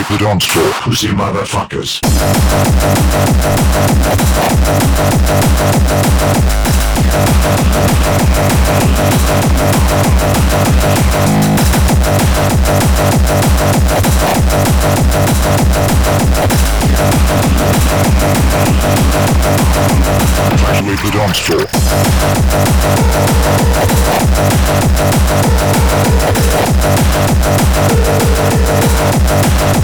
leave the dance floor, pussy motherfuckers. Time to the dance floor.